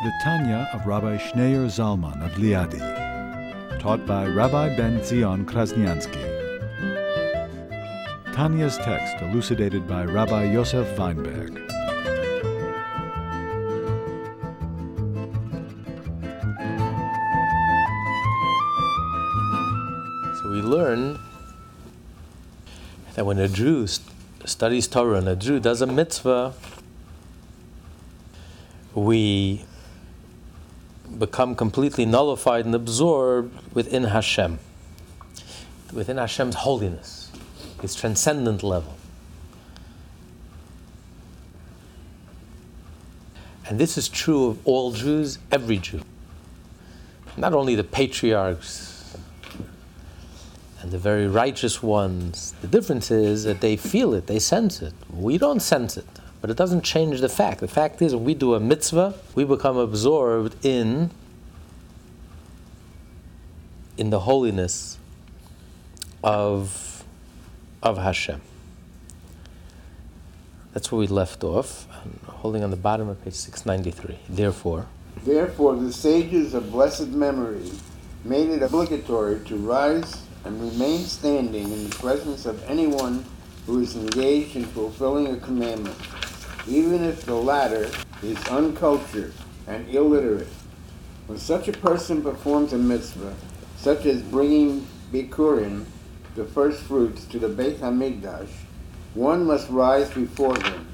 The Tanya of Rabbi Schneur Zalman of Liadi, taught by Rabbi Ben Zion Krasniansky. Tanya's text elucidated by Rabbi Yosef Weinberg. So we learn that when a Jew st- studies Torah and a Jew does a mitzvah, we become completely nullified and absorbed within Hashem, within Hashem's holiness, His transcendent level. And this is true of all Jews, every Jew. Not only the patriarchs and the very righteous ones. The difference is that they feel it, they sense it. We don't sense it, but it doesn't change the fact. The fact is, when we do a mitzvah, we become absorbed in in the holiness of of Hashem. That's where we left off, holding on the bottom of page 693. Therefore, Therefore, the sages of blessed memory made it obligatory to rise and remain standing in the presence of anyone who is engaged in fulfilling a commandment, even if the latter is uncultured and illiterate. When such a person performs a mitzvah, such as bringing bikurim, the first fruits, to the Beit Hamikdash, one must rise before him.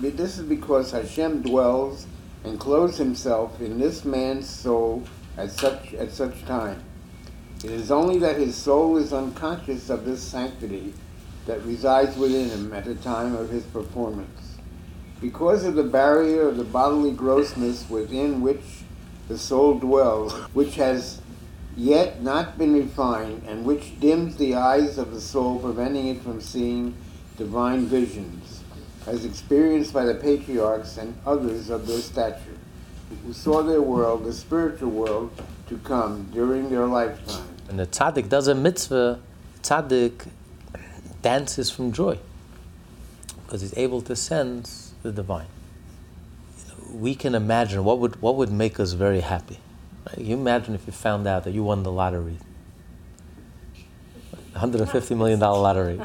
This is because Hashem dwells and clothes himself in this man's soul at such at such time. It is only that his soul is unconscious of this sanctity that resides within him at the time of his performance. Because of the barrier of the bodily grossness within which the soul dwells, which has yet not been refined, and which dims the eyes of the soul, preventing it from seeing divine visions, as experienced by the patriarchs and others of their stature, who saw their world, the spiritual world, to come during their lifetime. when the tzaddik does a mitzvah, tzaddik dances from joy because he's able to sense the divine. We can imagine what would what would make us very happy. Right? You imagine if you found out that you won the lottery, 150 million dollar lottery.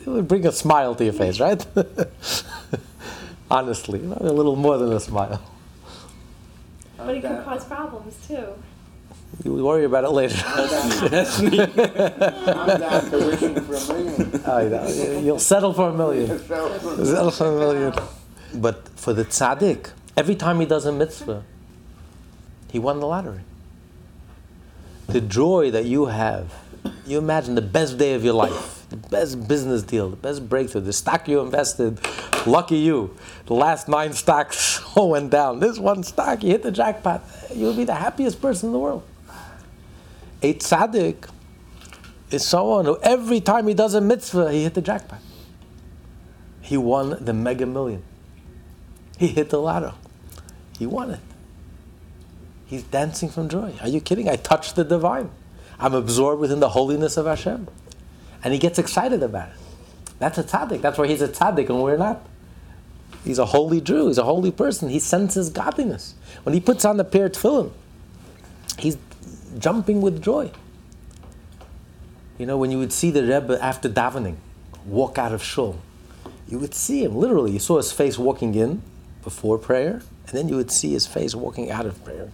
It would bring a smile to your face, right? Honestly, a little more than a smile. But it could cause problems too. You worry about it later. That's me. I'm down to wishing for a million. I know. You'll settle for a million. Settle for a million. But for the tzaddik, every time he does a mitzvah, he won the lottery. The joy that you have, you imagine the best day of your life, the best business deal, the best breakthrough, the stock you invested, lucky you. The last nine stocks all went down. This one stock, you hit the jackpot. You'll be the happiest person in the world. A tzaddik is someone who every time he does a mitzvah, he hit the jackpot. He won the mega million. He hit the lotto. He won it. He's dancing from joy. Are you kidding? I touched the divine. I'm absorbed within the holiness of Hashem. And he gets excited about it. That's a tzaddik. That's why he's a tzaddik and we're not. He's a holy Jew. He's a holy person. He senses godliness. When he puts on the pair tefillin, he's jumping with joy. You know, when you would see the Rebbe after davening walk out of shul, you would see him literally. You saw his face walking in before prayer, and then you would see his face walking out of prayer.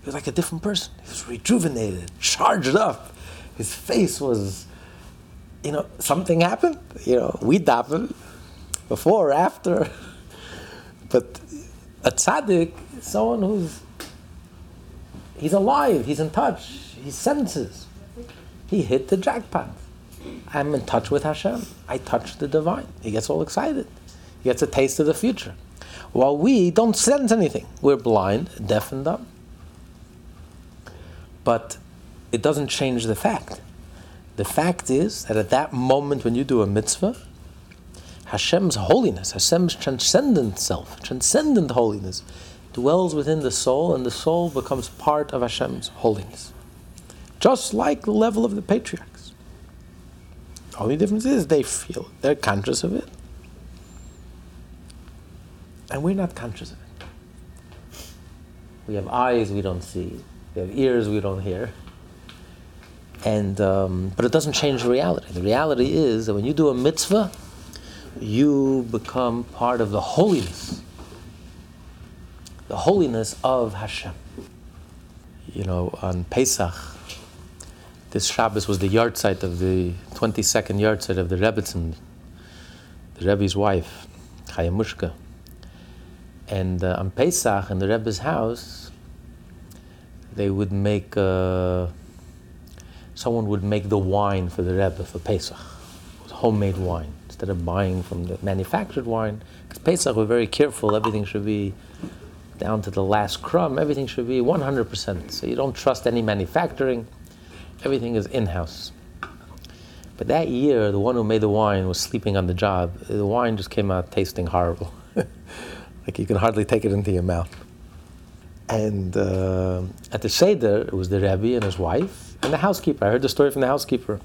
He was like a different person. He was rejuvenated, charged up. His face was, you know, something happened. You know, we davened before or after. But a tzaddik someone who's he's alive, he's in touch, he senses. He hit the jackpot. I'm in touch with Hashem. I touch the divine. He gets all excited. He gets a taste of the future. While we don't sense anything. We're blind, deaf, and dumb. But it doesn't change the fact. The fact is that at that moment when you do a mitzvah, Hashem's holiness, Hashem's transcendent self, transcendent holiness, dwells within the soul, and the soul becomes part of Hashem's holiness. Just like the level of the patriarchs. The only difference is they feel, they're conscious of it. And we're not conscious of it. We have eyes we don't see, we have ears we don't hear. And, um, but it doesn't change the reality. The reality is that when you do a mitzvah, you become part of the holiness, the holiness of Hashem. You know, on Pesach, this Shabbos was the yahrzeit of the 22nd yahrzeit of the Rebbetzin, the Rebbe's wife, Chaya Mushka. And uh, on Pesach, in the Rebbe's house, they would make, uh, someone would make the wine for the Rebbe for Pesach. It was homemade wine instead of buying from the manufactured wine. Because Pesach, we're very careful, everything should be down to the last crumb, everything should be 100%. So you don't trust any manufacturing, everything is in house. But that year, the one who made the wine was sleeping on the job. The wine just came out tasting horrible. like you can hardly take it into your mouth. And uh, at the Seder, it was the Rebbe and his wife and the housekeeper. I heard the story from the housekeeper.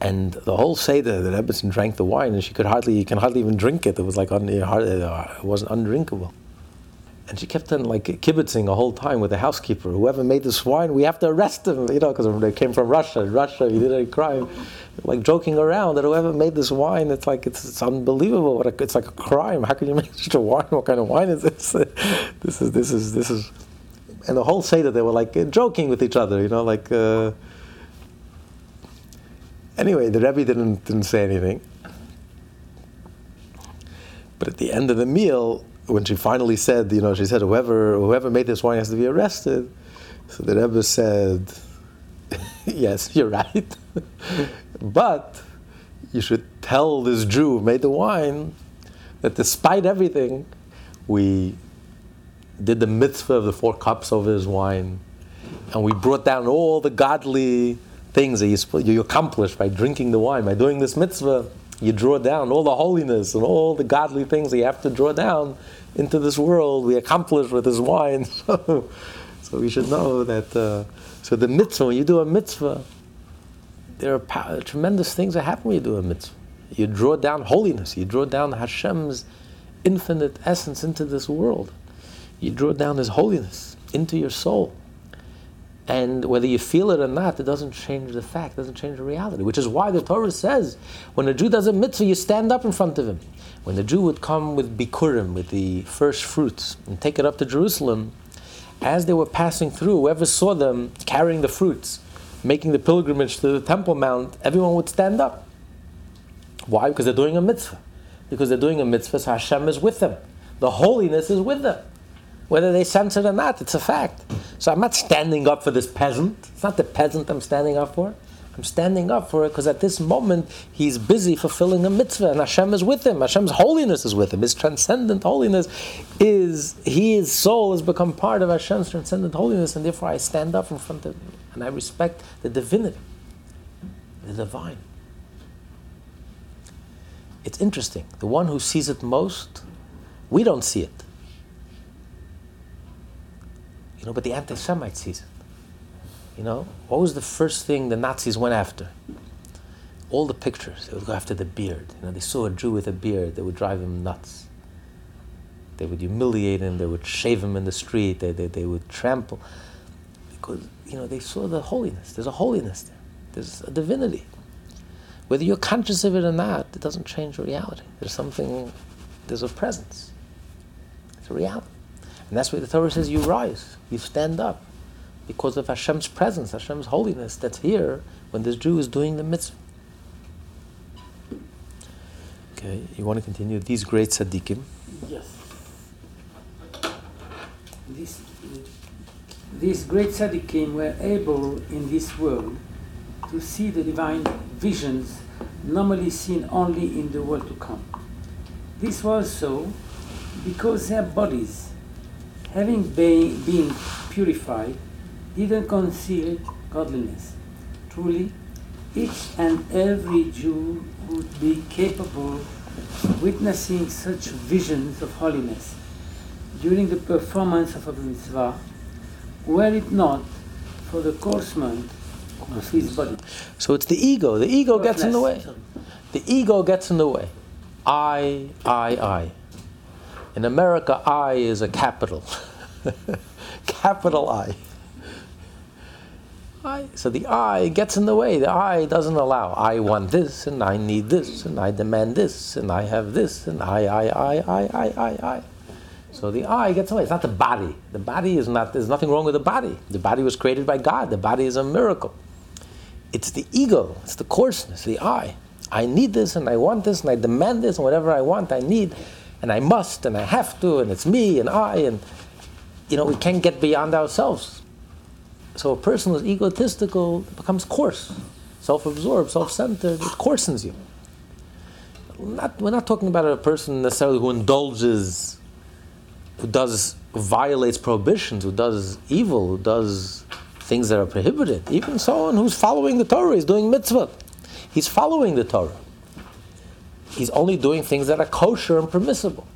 And the whole Seder, the Rebbetzin drank the wine, and she could hardly, you can hardly even drink it. It was like, un, it wasn't undrinkable. And she kept on like kibitzing the whole time with the housekeeper. Whoever made this wine, we have to arrest him, you know, because they came from Russia. Russia, he did a crime. Like joking around that whoever made this wine, it's like, it's, it's unbelievable. What a, it's like a crime. How can you make such a wine? What kind of wine is this? this is, this is, this is. And the whole Seder, they were like joking with each other, you know, like. Uh, Anyway, the Rebbe didn't, didn't say anything. But at the end of the meal, when she finally said, you know, she said, whoever, whoever made this wine has to be arrested. So the Rebbe said, yes, you're right. but you should tell this Jew who made the wine that despite everything, we did the mitzvah of the four cups over his wine, and we brought down all the godly things that you, you accomplish by drinking the wine, by doing this mitzvah. You draw down all the holiness and all the godly things that you have to draw down into this world. We accomplish with this wine. so we should know that. Uh, so the mitzvah, when you do a mitzvah, there are tremendous things that happen when you do a mitzvah. You draw down holiness. You draw down Hashem's infinite essence into this world. You draw down His holiness into your soul. And whether you feel it or not, it doesn't change the fact, doesn't change the reality. Which is why the Torah says when a Jew does a mitzvah, you stand up in front of him. When the Jew would come with bikurim, with the first fruits, and take it up to Jerusalem, as they were passing through, whoever saw them carrying the fruits, making the pilgrimage to the Temple Mount, everyone would stand up. Why? Because they're doing a mitzvah. Because they're doing a mitzvah, so Hashem is with them. The holiness is with them. Whether they sense it or not, it's a fact. So I'm not standing up for this peasant. It's not the peasant I'm standing up for. I'm standing up for it because at this moment he's busy fulfilling a mitzvah and Hashem is with him. Hashem's holiness is with him. His transcendent holiness is, his soul has become part of Hashem's transcendent holiness and therefore I stand up in front of him and I respect the divinity, the divine. It's interesting. The one who sees it most, we don't see it. You know, but the anti-Semite sees it. You know, what was the first thing the Nazis went after? All the pictures. They would go after the beard. You know, they saw a Jew with a beard, they would drive him nuts. They would humiliate him. They would shave him in the street. They, they, they would trample. Because, you know, they saw the holiness. There's a holiness there. There's a divinity. Whether you're conscious of it or not, it doesn't change reality. There's something, there's a presence. It's a reality. And that's why the Torah says you rise, you stand up, because of Hashem's presence, Hashem's holiness that's here when this Jew is doing the mitzvah. Okay, you want to continue? These great tzaddikim. Yes. This, these great tzaddikim were able in this world to see the divine visions normally seen only in the world to come. This was so because their bodies having been, been purified, didn't conceal godliness. Truly, each and every Jew would be capable of witnessing such visions of holiness during the performance of a mitzvah, were it not for the coarseness of his body. So it's the ego. The ego gets in the way. The ego gets in the way. I, I, I. In America, I is a capital. capital I. I. So the I gets in the way. The I doesn't allow. I want this, and I need this, and I demand this, and I have this, and I, I, I, I, I, I, I. So the I gets away. It's not the body. The body is not, there's nothing wrong with the body. The body was created by God. The body is a miracle. It's the ego, it's the coarseness, the I. I need this and I want this and I demand this and whatever I want, I need and I must and I have to and it's me and I and you know, we can't get beyond ourselves. So a person who's egotistical becomes coarse, self-absorbed, self-centered, it coarsens you. Not, we're not talking about a person necessarily who indulges, who does violates prohibitions, who does evil, who does things that are prohibited. Even someone who's following the Torah is doing mitzvah. He's following the Torah. He's only doing things that are kosher and permissible.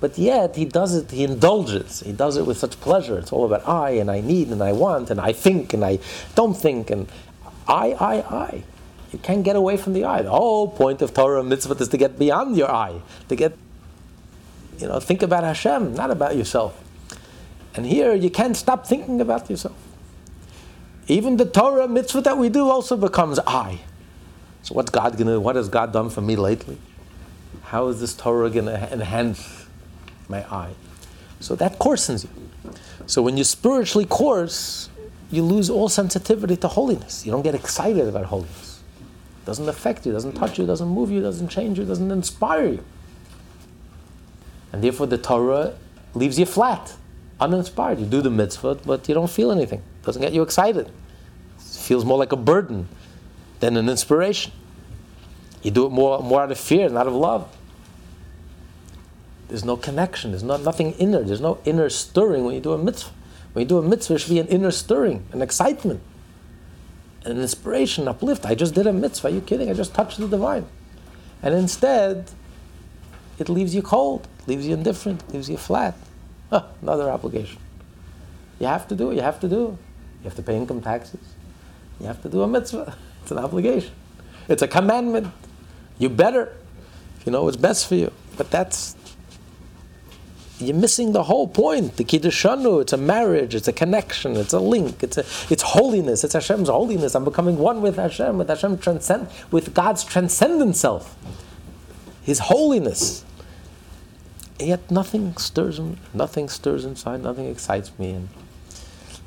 But yet he does it, he indulges. He does it with such pleasure. It's all about I and I need and I want and I think and I don't think and I, I, I. You can't get away from the I. The whole point of Torah and mitzvah is to get beyond your I, to get, you know, think about Hashem, not about yourself. And here you can't stop thinking about yourself. Even the Torah mitzvah that we do also becomes I. So what's God gonna? What has God done for me lately? How is this Torah gonna enhance my eye? So that coarsens you. So when you spiritually coarse, you lose all sensitivity to holiness. You don't get excited about holiness. It doesn't affect you, doesn't touch you, doesn't move you, doesn't change you, doesn't inspire you. And therefore the Torah leaves you flat, uninspired. You do the mitzvah, but you don't feel anything It doesn't get you excited. It feels more like a burden than an inspiration. You do it more, more out of fear, not of love. There's no connection. There's not, nothing inner. There's no inner stirring when you do a mitzvah. When you do a mitzvah, there should be an inner stirring, an excitement, an inspiration, uplift. I just did a mitzvah. Are you kidding? I just touched the divine. And instead, it leaves you cold, leaves you indifferent, leaves you flat. Huh, another obligation. You have to do it. You have to do it. You have to pay income taxes. You have to do a mitzvah. It's an obligation. It's a commandment. You better. You know what's best for you. But that's you're missing the whole point. The kiddushanu, it's a marriage, it's a connection, it's a link, it's a, it's holiness, it's Hashem's holiness. I'm becoming one with Hashem, with Hashem transcend, with God's transcendent self, His holiness. And yet nothing stirs, nothing stirs inside, nothing excites me, and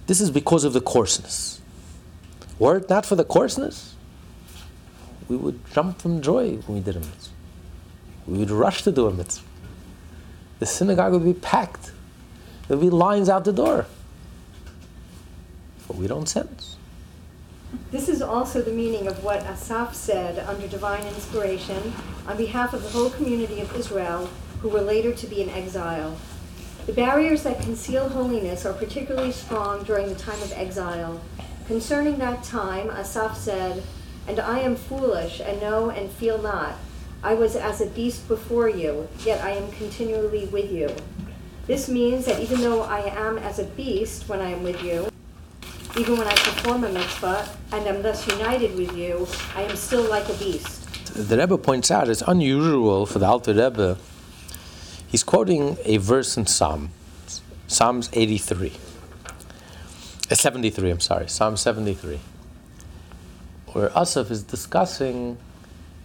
this is because of the coarseness. Were it not for the coarseness, we would jump from joy when we did a mitzvah. We would rush to do a mitzvah. The synagogue would be packed. There would be lines out the door. But we don't sense. This is also the meaning of what Asaph said under divine inspiration on behalf of the whole community of Israel who were later to be in exile. The barriers that conceal holiness are particularly strong during the time of exile. Concerning that time, Asaph said, And I am foolish, and know and feel not. I was as a beast before you, yet I am continually with you. This means that even though I am as a beast when I am with you, even when I perform a mitzvah and am thus united with you, I am still like a beast. The Rebbe points out it's unusual for the Alter Rebbe. He's quoting a verse in Psalm, Psalms 83. Uh, 73, I'm sorry, Psalm 73, where Asaf is discussing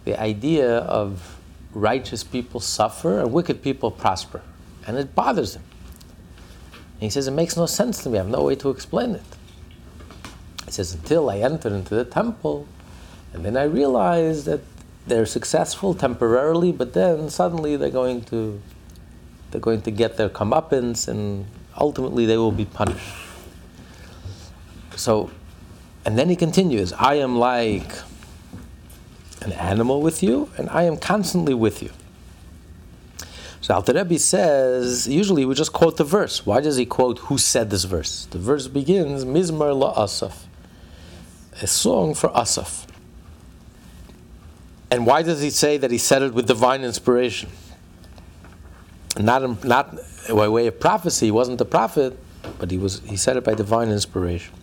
the idea of righteous people suffer and wicked people prosper. And it bothers him. And he says, It makes no sense to me. I have no way to explain it. He says, Until I entered into the temple, and then I realized that they're successful temporarily, but then suddenly they're going to they're going to get their comeuppance and ultimately they will be punished. So and then he continues, I am like an animal with you, and I am constantly with you. So Alter Rebbe says, usually we just quote the verse. Why does he quote who said this verse? The verse begins, Mizmor la Asaf, a song for Asaf. And why does he say that he said it with divine inspiration? Not, not by way of prophecy, he wasn't a prophet, but he, was, he said it by divine inspiration.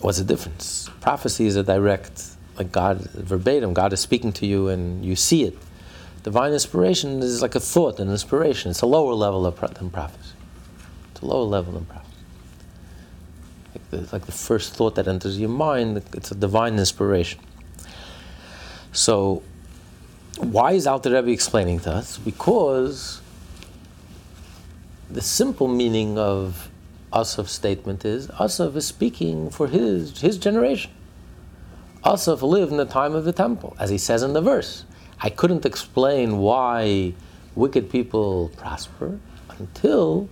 What's the difference? Prophecy is a direct, like God, verbatim, God is speaking to you and you see it. Divine inspiration is like a thought, an inspiration. It's a lower level of, than prophecy. It's a lower level than prophecy. Like the, like the first thought that enters your mind, it's a divine inspiration. So, why is Alter Rebbe explaining to us? Because the simple meaning of Asaf's statement is Asaf is speaking for his, his generation. Asaf lived in the time of the temple, as he says in the verse. I couldn't explain why wicked people prosper until,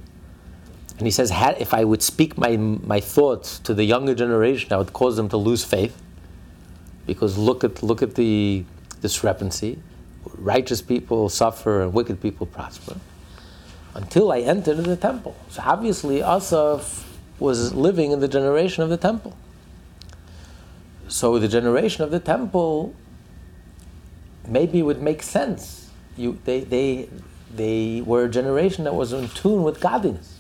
and he says, if I would speak my, my thoughts to the younger generation, I would cause them to lose faith. Because look at, look at the discrepancy. Righteous people suffer and wicked people prosper. Until I entered the temple. So obviously, Asaf was living in the generation of the temple. So the generation of the temple maybe would make sense. You, they, they, they were a generation that was in tune with godliness,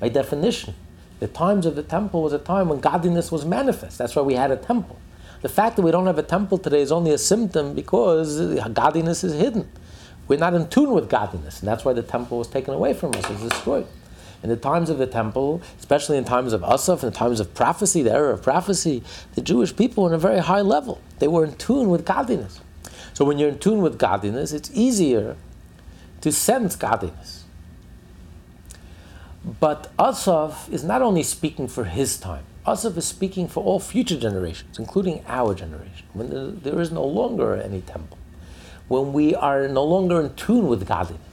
by definition. The times of the temple was a time when godliness was manifest. That's why we had a temple. The fact that we don't have a temple today is only a symptom because godliness is hidden. We're not in tune with godliness, and that's why the temple was taken away from us, it was destroyed. In the times of the temple, especially in times of Asaf, in the times of prophecy, the era of prophecy, the Jewish people were on a very high level. They were in tune with godliness. So when you're in tune with godliness, it's easier to sense godliness. But Asaf is not only speaking for his time, Asaf is speaking for all future generations, including our generation, when there is no longer any temple. When we are no longer in tune with godliness,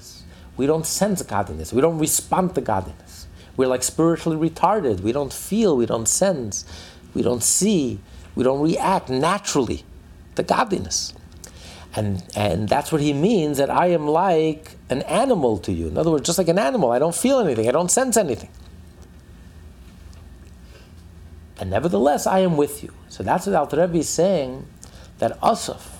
we don't sense godliness, we don't respond to godliness. We're like spiritually retarded. We don't feel, we don't sense, we don't see, we don't react naturally to godliness. And, and that's what he means that I am like an animal to you. In other words, just like an animal, I don't feel anything, I don't sense anything. And nevertheless, I am with you. So that's what Alter Rebbe is saying that Asaf,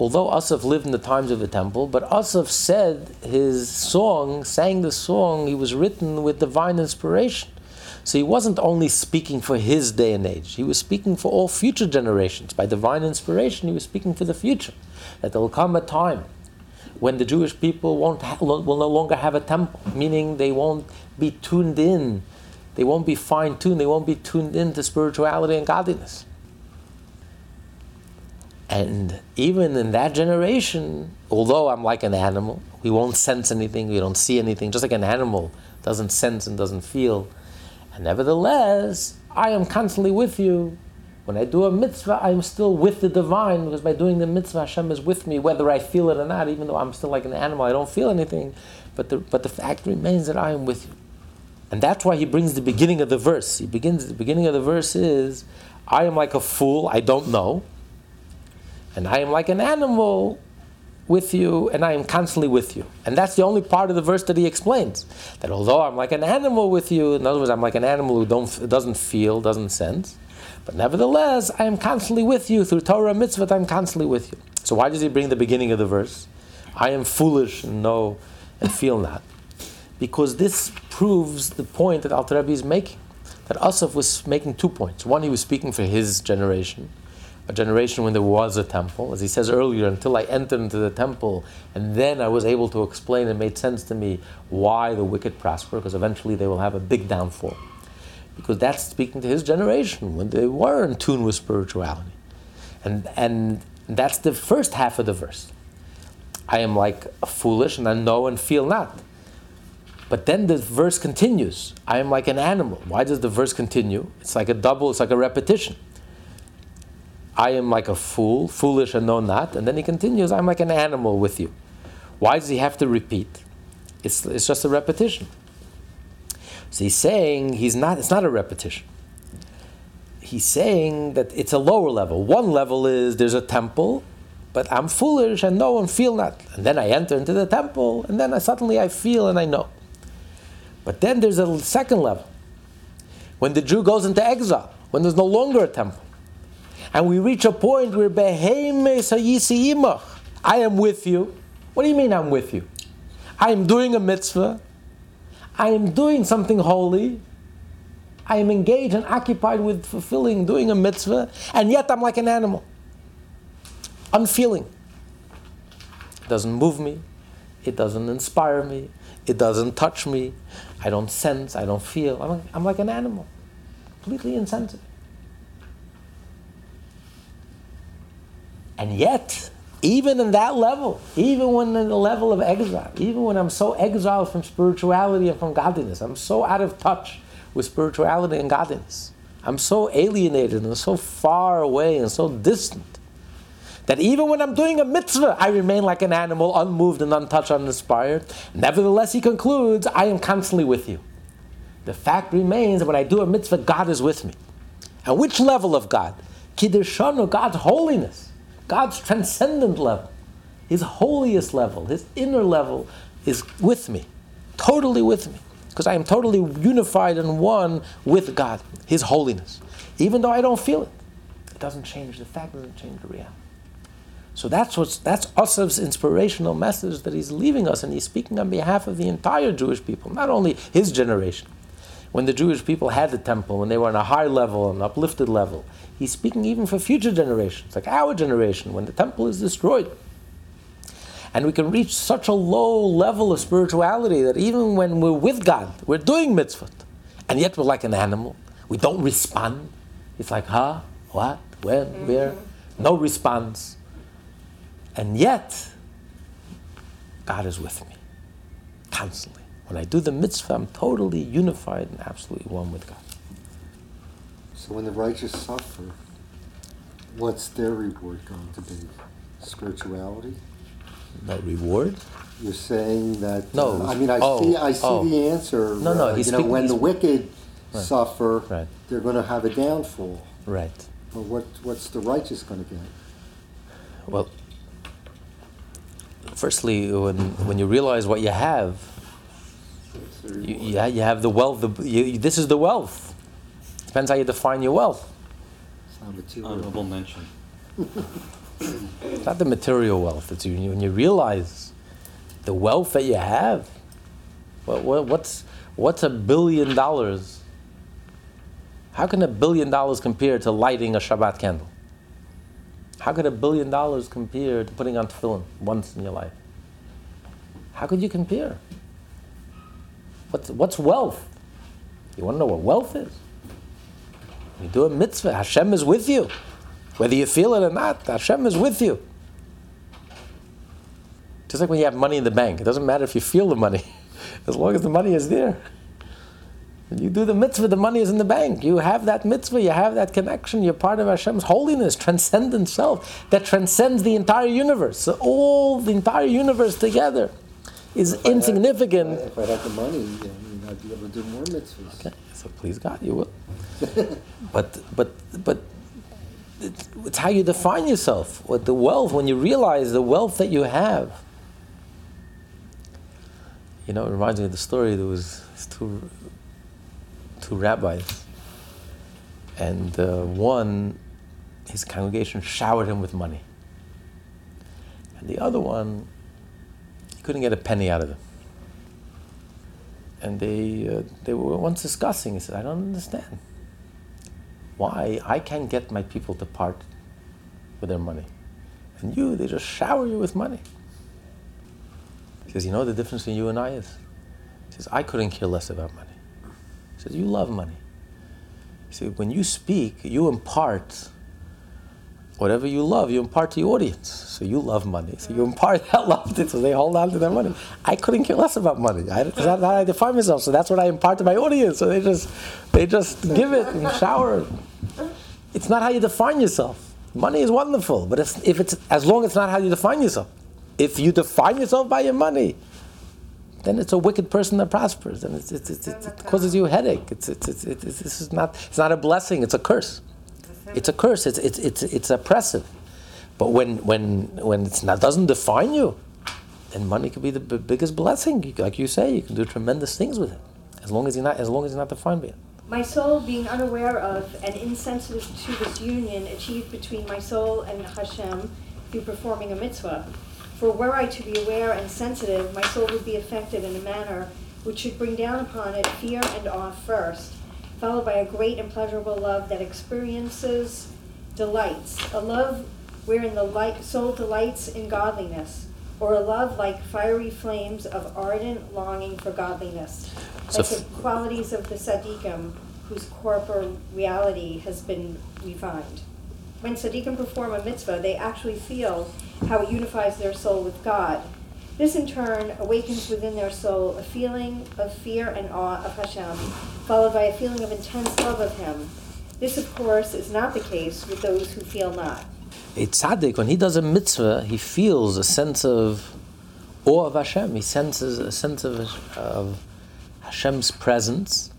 although Asaf lived in the times of the temple, but Asaf said his song, sang the song, he was written with divine inspiration. So he wasn't only speaking for his day and age, he was speaking for all future generations. By divine inspiration, he was speaking for the future. That there will come a time when the Jewish people won't ha- will no longer have a temple, meaning they won't be tuned in, they won't be fine tuned, they won't be tuned in to spirituality and godliness. And even in that generation, although I'm like an animal, we won't sense anything, we don't see anything, just like an animal doesn't sense and doesn't feel. And nevertheless, I am constantly with you. When I do a mitzvah, I'm still with the divine because by doing the mitzvah, Hashem is with me, whether I feel it or not, even though I'm still like an animal, I don't feel anything. But the, but the fact remains that I am with you. And that's why he brings the beginning of the verse. He begins, the beginning of the verse is, I am like a fool, I don't know. And I am like an animal with you, and I am constantly with you. And that's the only part of the verse that he explains. That although I'm like an animal with you, in other words, I'm like an animal who don't, doesn't feel, doesn't sense, but nevertheless, I am constantly with you. Through Torah mitzvah, I'm constantly with you. So why does he bring the beginning of the verse? I am foolish and know and feel not. Because this proves the point that Alter Rebbe is making. That Asaf was making two points. One, he was speaking for his generation, a generation when there was a temple. As he says earlier, until I entered into the temple, and then I was able to explain and made sense to me why the wicked prosper, because eventually they will have a big downfall. Because that's speaking to his generation when they were in tune with spirituality. And, and that's the first half of the verse. I am like foolish and I know and feel not. But then the verse continues. I am like an animal. Why does the verse continue? It's like a double, it's like a repetition. I am like a fool, foolish and know not. And then he continues, I'm like an animal with you. Why does he have to repeat? It's, it's just a repetition. So he's saying he's not, it's not a repetition. He's saying that it's a lower level. One level is there's a temple, but I'm foolish and know and feel not. And then I enter into the temple, and then I, suddenly I feel and I know. But then there's a second level. When the Jew goes into exile, when there's no longer a temple, and we reach a point where I am with you. What do you mean I'm with you? I am doing a mitzvah. I am doing something holy. I am engaged and occupied with fulfilling, doing a mitzvah, and yet I'm like an animal. Unfeeling. It doesn't move me. It doesn't inspire me. It doesn't touch me. I don't sense. I don't feel. I'm, I'm like an animal, completely insensitive. And yet, even in that level, even when in the level of exile, even when I'm so exiled from spirituality and from godliness, I'm so out of touch with spirituality and godliness, I'm so alienated and so far away and so distant that even when I'm doing a mitzvah, I remain like an animal, unmoved and untouched, uninspired. Nevertheless, he concludes, I am constantly with you. The fact remains that when I do a mitzvah, God is with me. And which level of God? Kiddushanu, God's holiness. God's transcendent level, His holiest level, His inner level is with me, totally with me, because I am totally unified and one with God, His holiness. Even though I don't feel it, it doesn't change the fact, doesn't change the reality. So that's what's that's Asaf's inspirational message that he's leaving us, and he's speaking on behalf of the entire Jewish people, not only his generation. When the Jewish people had the temple, when they were on a high level, an uplifted level, He's speaking even for future generations, like our generation, when the temple is destroyed. And we can reach such a low level of spirituality that even when we're with God, we're doing mitzvot. and yet we're like an animal. We don't respond. It's like, huh? What? When? Mm-hmm. Where? No response. And yet, God is with me constantly. When I do the mitzvah, I'm totally unified and absolutely one with God. So when the righteous suffer, what's their reward going to be? Spirituality? No reward? You're saying that. No. Uh, I mean, I oh, see. I see oh. the answer. No, no. Uh, he's you know, speaking, when the wicked right. suffer, right. they're going to have a downfall. Right. But what what's the righteous going to get? Well, firstly, when when you realize what you have, you, you, you have the wealth. The, you, this is the wealth Depends how you define your wealth. Honorable mention. it's not the material wealth. It's when you realize the wealth that you have. What, what, what's, what's a billion dollars? How can a billion dollars compare to lighting a Shabbat candle? How could a billion dollars compare to putting on tefillin once in your life? How could you compare? What's, what's wealth? You want to know what wealth is? You do a mitzvah, Hashem is with you. Whether you feel it or not, Hashem is with you. Just like when you have money in the bank, it doesn't matter if you feel the money, as long as the money is there. You do the mitzvah, the money is in the bank. You have that mitzvah, you have that connection, you're part of Hashem's holiness, transcendent self that transcends the entire universe. So all the entire universe together is if insignificant. I had, if I had the money, mean, I'd be able to do more mitzvahs. Okay, so please God, you will. but but but it's, it's, how you define yourself. What the wealth when you realize the wealth that you have. You know, it reminds me of the story. There was two two rabbis, and uh, one his congregation showered him with money, and the other one he couldn't get a penny out of them and they uh, they were once discussing. He said, "I don't understand why I can't get my people to part with their money. And you, they just shower you with money. He says, You know the difference between you and I is? He says, I couldn't care less about money. He says, You love money. He says, When you speak, you impart whatever you love, you impart to your audience. So you love money. So you impart that love to so they hold on to their money. I couldn't care less about money. I, that's how I define myself. So that's what I impart to my audience. So they just they just give it and shower. It's not how you define yourself. Money is wonderful, but if, if it's as long as it's not how you define yourself. If you define yourself by your money, then it's a wicked person that prospers, and it's, it's, it's, it causes you a headache. It's, it's, it's, it's, is not, it's not a blessing, it's a curse. It's a curse, it's, it's, it's, it's oppressive. But when when when it doesn't define you, then money could be the b- biggest blessing. Like you say, you can do tremendous things with it, as long as you're not as long as you're not defined by it. My soul, being unaware of and insensitive to this union achieved between my soul and Hashem through performing a mitzvah. For were I to be aware and sensitive, my soul would be affected in a manner which should bring down upon it fear and awe first, followed by a great and pleasurable love that experiences delights, a love wherein the light, soul delights in godliness, or a love like fiery flames of ardent longing for godliness, So like the qualities of the tzaddikim, whose corporal reality has been refined. When tzaddikim perform a mitzvah, they actually feel how it unifies their soul with God. This in turn awakens within their soul a feeling of fear and awe of Hashem, followed by a feeling of intense love of Him. This, of course, is not the case with those who feel not. A tzaddik, when he does a mitzvah, he feels a sense of awe of Hashem. He senses a sense of, of Hashem's presence,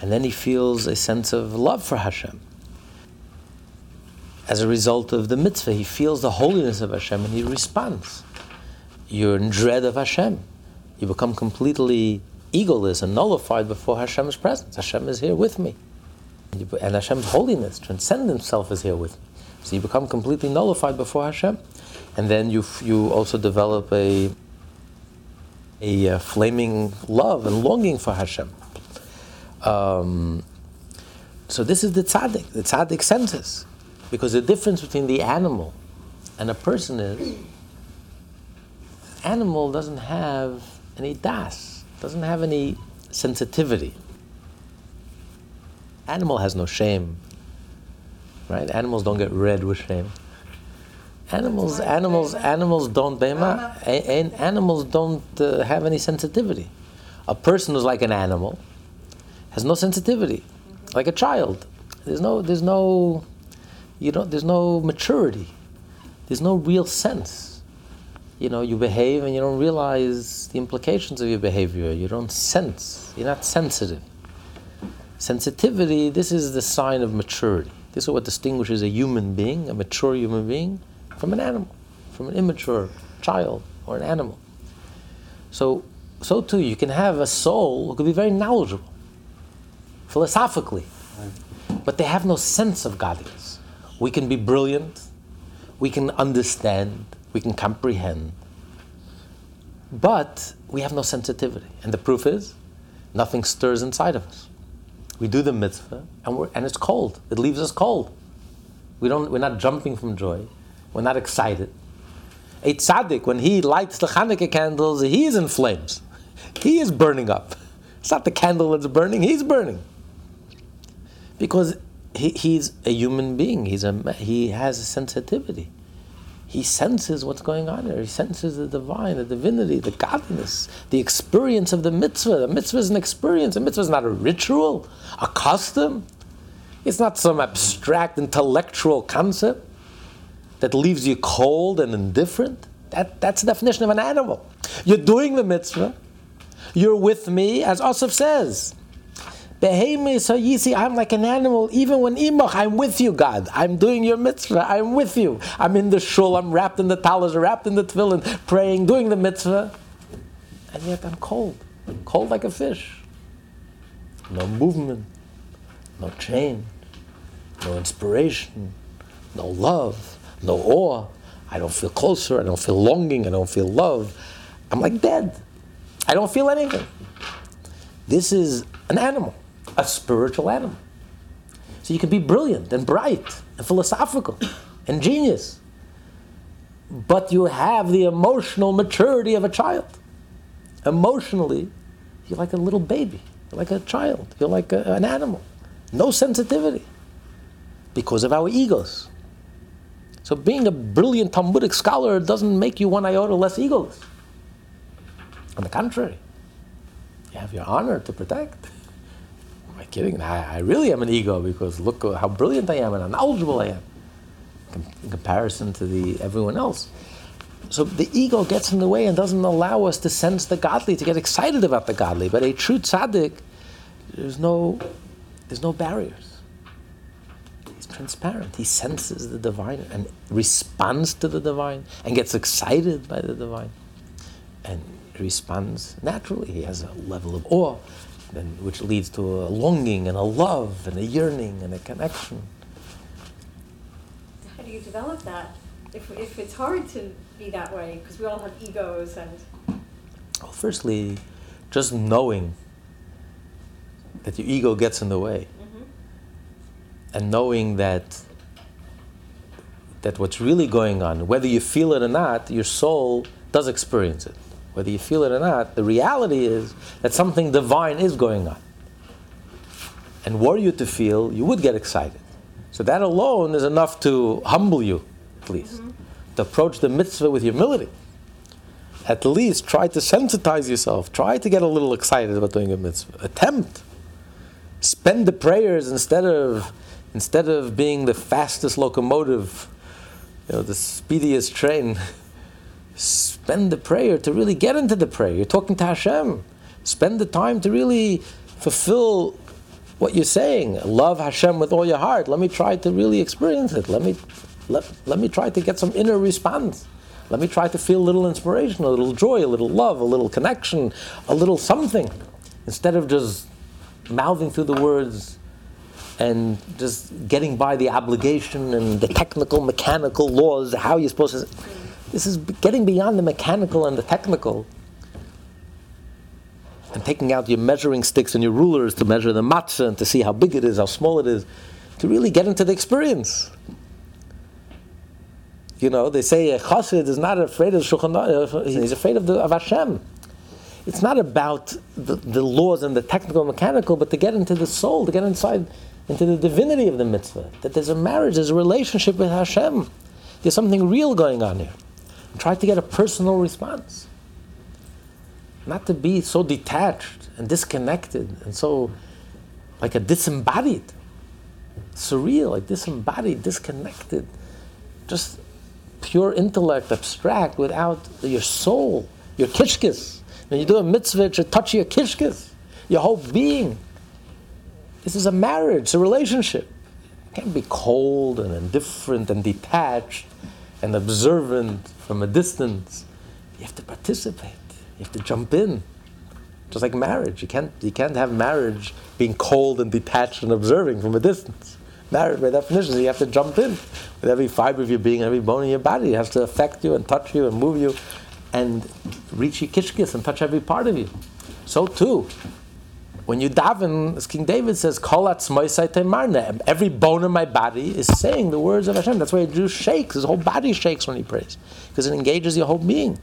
and then he feels a sense of love for Hashem. As a result of the mitzvah, he feels the holiness of Hashem and he responds. You're in dread of Hashem. You become completely egoless and nullified before Hashem's presence. Hashem is here with me. And Hashem's holiness, transcendent self, is here with me. So you become completely nullified before Hashem, and then you you also develop a a uh, flaming love and longing for Hashem. Um, so this is the tzaddik. The tzaddik senses, because the difference between the animal and a person is, animal doesn't have any das, doesn't have any sensitivity. Animal has no shame, right? Animals don't get red with shame. Animals, animals, animals don't. Bema, and animals don't uh, have any sensitivity. A person who's like an animal has no sensitivity, like a child. There's no, there's no, you know, there's no maturity. There's no real sense. You know, you behave and you don't realize the implications of your behavior. You don't sense. You're not sensitive. Sensitivity. This is the sign of maturity. This is what distinguishes a human being, a mature human being, from an animal, from an immature child or an animal. So, so too, you can have a soul who could be very knowledgeable, philosophically, but they have no sense of godliness. We can be brilliant, we can understand, we can comprehend, but we have no sensitivity. And the proof is, nothing stirs inside of us. We do the mitzvah, and, and it's cold. It leaves us cold. We don't, we're not jumping from joy. We're not excited. A tzaddik, when he lights the Hanukkah candles, he is in flames. He is burning up. It's not the candle that's burning, he's burning. Because he, he's a human being, he's a, he has a sensitivity. He senses what's going on here. He senses the divine, the divinity, the godliness, the experience of the mitzvah. The mitzvah is an experience. The mitzvah is not a ritual, a custom. It's not some abstract intellectual concept that leaves you cold and indifferent. That, that's the definition of an animal. You're doing the mitzvah. You're with me, as Asaf says. I'm like an animal, even when imach, I'm with you, God. I'm doing your mitzvah, I'm with you. I'm in the shul, I'm wrapped in the talis, wrapped in the tefillin, praying, doing the mitzvah. And yet I'm cold, cold like a fish. No movement, no change, no inspiration, no love, no awe. I don't feel closer, I don't feel longing, I don't feel love. I'm like dead. I don't feel anything. This is an animal, a spiritual animal. So you can be brilliant and bright and philosophical and genius, but you have the emotional maturity of a child. Emotionally, you're like a little baby, you're like a child, you're like a, an animal. No sensitivity because of our egos. So being a brilliant Talmudic scholar doesn't make you one iota less egoless. On the contrary, you have your honor to protect. Kidding? I, I really am an ego because look how brilliant I am and how knowledgeable I am in comparison to the everyone else. So the ego gets in the way and doesn't allow us to sense the godly, to get excited about the godly. But a true tzaddik, there's no, there's no barriers. He's transparent. He senses the divine and responds to the divine and gets excited by the divine and responds naturally. He has a level of awe, then, which leads to a longing and a love and a yearning and a connection. How do you develop that? If, if it's hard to be that way, because we all have egos and. Well, firstly, just knowing that your ego gets in the way mm-hmm. and knowing that that what's really going on, whether you feel it or not, your soul does experience it. Whether you feel it or not, the reality is that something divine is going on. And were you to feel, you would get excited. So that alone is enough to humble you, at least. Mm-hmm. To approach the mitzvah with humility. At least try to sensitize yourself. Try to get a little excited about doing a mitzvah. Attempt. Spend the prayers instead of instead of being the fastest locomotive, you know, the speediest train, spend the prayer to really get into the prayer. You're talking to Hashem. Spend the time to really fulfill what you're saying. Love Hashem with all your heart. Let me try to really experience it. Let me, let, let me try to get some inner response. Let me try to feel a little inspiration, a little joy, a little love, a little connection, a little something. Instead of just mouthing through the words, and just getting by the obligation and the technical, mechanical laws, how you're supposed to. This is getting beyond the mechanical and the technical. And taking out your measuring sticks and your rulers to measure the matzah and to see how big it is, how small it is, to really get into the experience. You know, they say a chassid is not afraid of Shulchan uh, he's afraid of, the, of Hashem. It's not about the, the laws and the technical and mechanical, but to get into the soul, to get inside into the divinity of the mitzvah, that there's a marriage, there's a relationship with Hashem. There's something real going on here. And try to get a personal response. Not to be so detached and disconnected and so like a disembodied, surreal, like disembodied, disconnected, just pure intellect, abstract, without your soul, your kishkis. When you do a mitzvah, it should touch your kishkis, your whole being. This is a marriage, a relationship. Can't be cold and indifferent and detached and observant from a distance. You have to participate. You have to jump in. Just like marriage. You can't, you can't have marriage being cold and detached and observing from a distance. Marriage, by definition, you have to jump in with every fiber of your being, every bone in your body. It has to affect you and touch you and move you and reach your kishkis and touch every part of you. So too, when you daven, as King David says, every bone in my body is saying the words of Hashem. That's why a Jew shakes. His whole body shakes when he prays. Because it engages your whole being.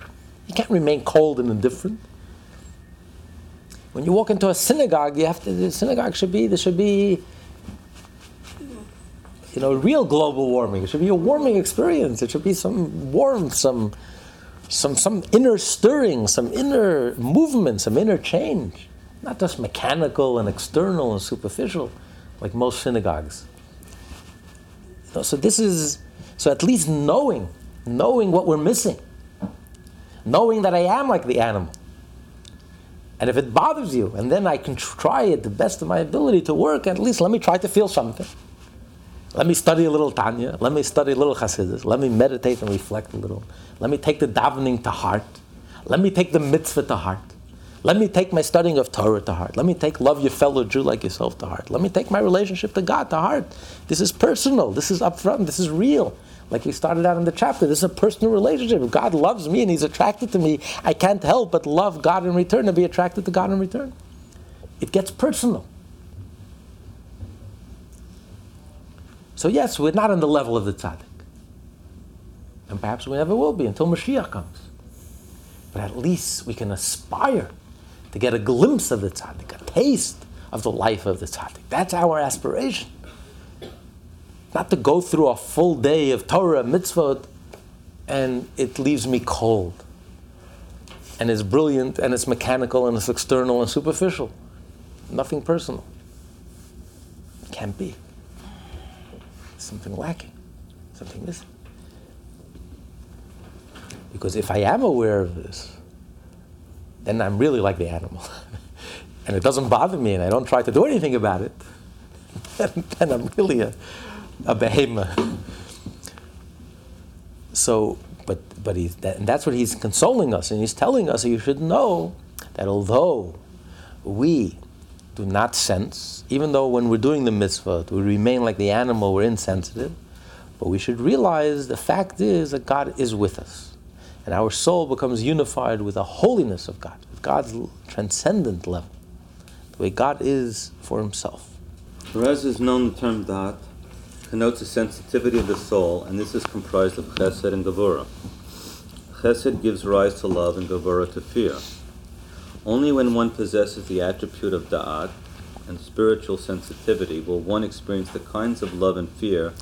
You can't remain cold and indifferent. When you walk into a synagogue, you have to the synagogue should be there should be you know, real global warming. It should be a warming experience. It should be some warmth, some some some inner stirring, some inner movement, some inner change not just mechanical and external and superficial, like most synagogues. so this is so at least knowing, knowing what we're missing, knowing that I am like the animal. And if it bothers you, and then I can try it the best of my ability to work, at least let me try to feel something. Let me study a little Tanya. Let me study a little Hasidus. Let me meditate and reflect a little. Let me take the davening to heart. Let me take the mitzvah to heart. Let me take my studying of Torah to heart. Let me take love your fellow Jew like yourself to heart. Let me take my relationship to God to heart. This is personal. This is upfront. This is real. Like we started out in the chapter, this is a personal relationship. God loves me and He's attracted to me, I can't help but love God in return and be attracted to God in return. It gets personal. So, yes, we're not on the level of the tzaddik. And perhaps we never will be until Mashiach comes. But at least we can aspire to get a glimpse of the tzaddik, a taste of the life of the tzaddik. That's our aspiration. Not to go through a full day of Torah, mitzvot, and it leaves me cold. And it's brilliant, and it's mechanical, and it's external and superficial. Nothing personal. Can't be. Something lacking, something missing. Because if I am aware of this, then I'm really like the animal. and it doesn't bother me and I don't try to do anything about it, then, I'm really a, a behemoth. So, but but he's that, and that's what he's consoling us, and he's telling us that you should know that although we do not sense, even though when we're doing the mitzvah we remain like the animal, we're insensitive, but we should realize the fact is that God is with us, and our soul becomes unified with the holiness of God, with God's transcendent level, the way God is for Himself. Whereas is known the term dat connotes a sensitivity of the soul, and this is comprised of chesed and gevurah. Chesed gives rise to love and gevurah to fear. Only when one possesses the attribute of da'at and spiritual sensitivity will one experience the kinds of love and fear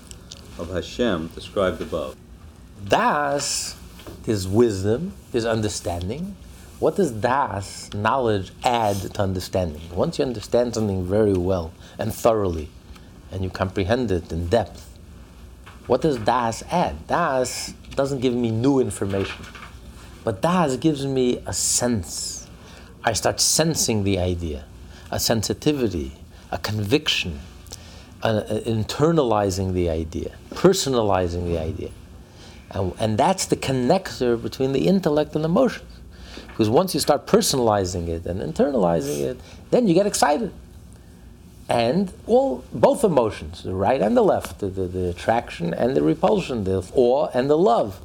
of Hashem described above. Das is wisdom, is understanding. What does das, knowledge, add to understanding? Once you understand something very well and thoroughly, and you comprehend it in depth, what does das add? Das doesn't give me new information, but das gives me a sense. I start sensing the idea, a sensitivity, a conviction, uh, internalizing the idea, personalizing the idea. And, and that's the connector between the intellect and the emotions. Because once you start personalizing it and internalizing it, then you get excited. And all both emotions, the right and the left, the, the, the attraction and the repulsion, the awe and the love.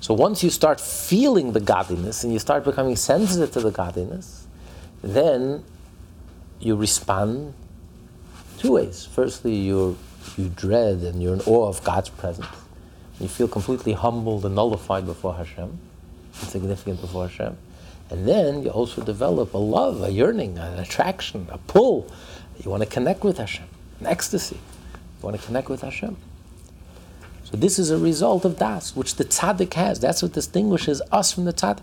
So once you start feeling the godliness and you start becoming sensitive to the godliness, then you respond two ways. Firstly, you you dread and you're in awe of God's presence. You feel completely humbled and nullified before Hashem, insignificant before Hashem. And then you also develop a love, a yearning, an attraction, a pull. You want to connect with Hashem, an ecstasy. You want to connect with Hashem. So this is a result of das, which the tzaddik has. That's what distinguishes us from the tzaddik.